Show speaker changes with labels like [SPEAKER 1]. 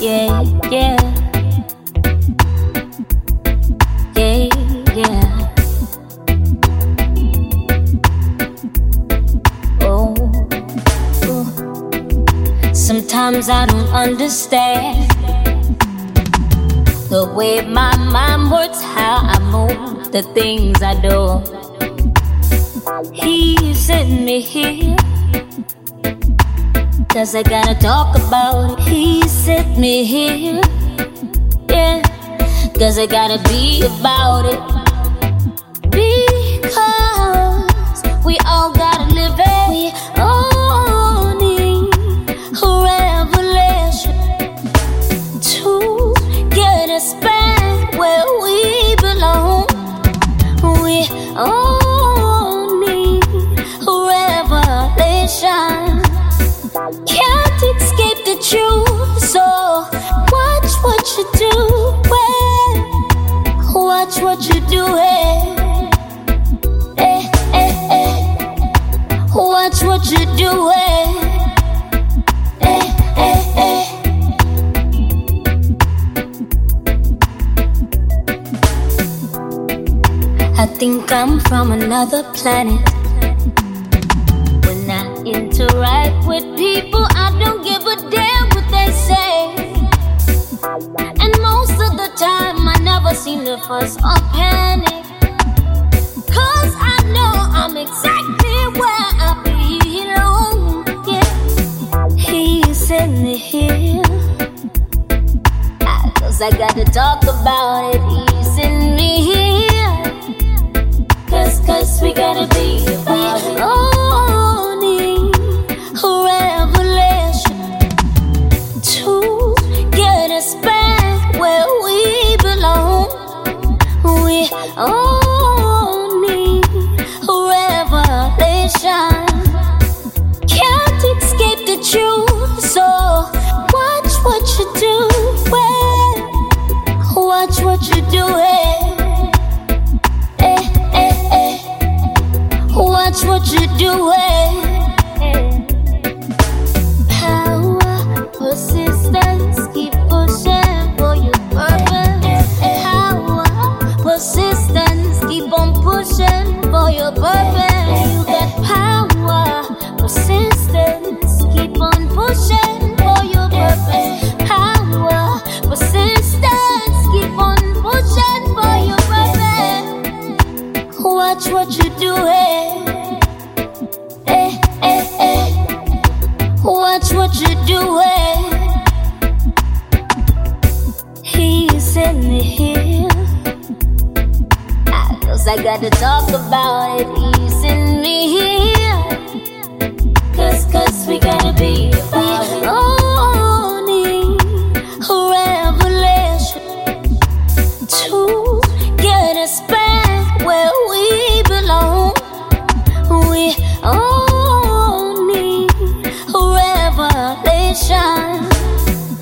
[SPEAKER 1] yeah, yeah. Yeah, yeah. Oh, oh. Sometimes I don't understand the way my mind works, how I move, the things I do. He sent me here Cause I gotta talk about it. He sent me here. Yeah. Cause I gotta be about it. Because we all gotta what you do. Eh, eh, eh. Watch what you do. Eh. I think I'm from another planet. When I interact with people, I don't give fuss or panic. Cause I know I'm exactly where I belong. Yeah, he sent me here. Cause I gotta talk about it. A revelation. Can't escape the truth, so watch what you do. Watch what you do. Eh, eh, eh. Watch what you do. Watch what you do, eh? I gotta talk about it. Here. Cause, cause we gotta be about it. all a revelation to get us back